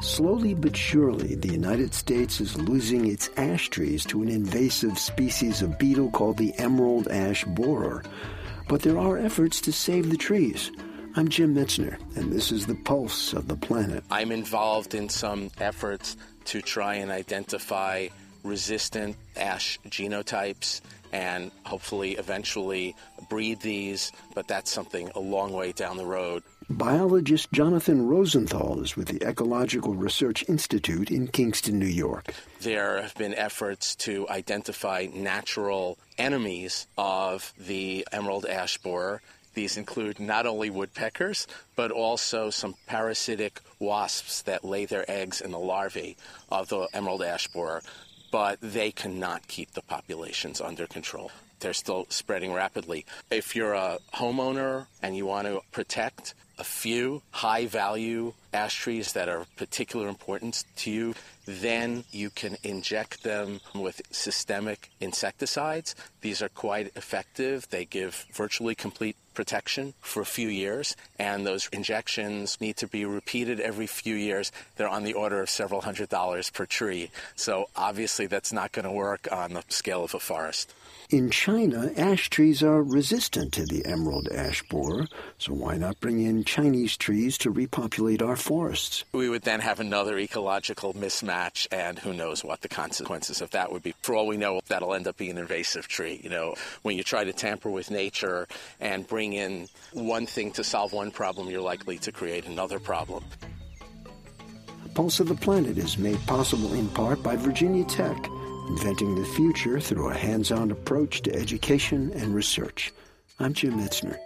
Slowly but surely, the United States is losing its ash trees to an invasive species of beetle called the emerald ash borer. But there are efforts to save the trees. I'm Jim Metzner, and this is the pulse of the planet. I'm involved in some efforts to try and identify resistant ash genotypes and hopefully eventually breed these, but that's something a long way down the road. Biologist Jonathan Rosenthal is with the Ecological Research Institute in Kingston, New York. There have been efforts to identify natural enemies of the emerald ash borer. These include not only woodpeckers, but also some parasitic wasps that lay their eggs in the larvae of the emerald ash borer, but they cannot keep the populations under control. They're still spreading rapidly. If you're a homeowner and you want to protect a few high value ash trees that are of particular importance to you, then you can inject them with systemic insecticides. These are quite effective. They give virtually complete protection for a few years, and those injections need to be repeated every few years. They're on the order of several hundred dollars per tree. So obviously, that's not going to work on the scale of a forest. In China, ash trees are resistant to the emerald ash borer, so why not bring in Chinese trees to repopulate our forests? We would then have another ecological mismatch, and who knows what the consequences of that would be. For all we know, that'll end up being an invasive tree. You know, when you try to tamper with nature and bring in one thing to solve one problem, you're likely to create another problem. Pulse of the Planet is made possible in part by Virginia Tech inventing the future through a hands on approach to education and research. I'm Jim Metzner.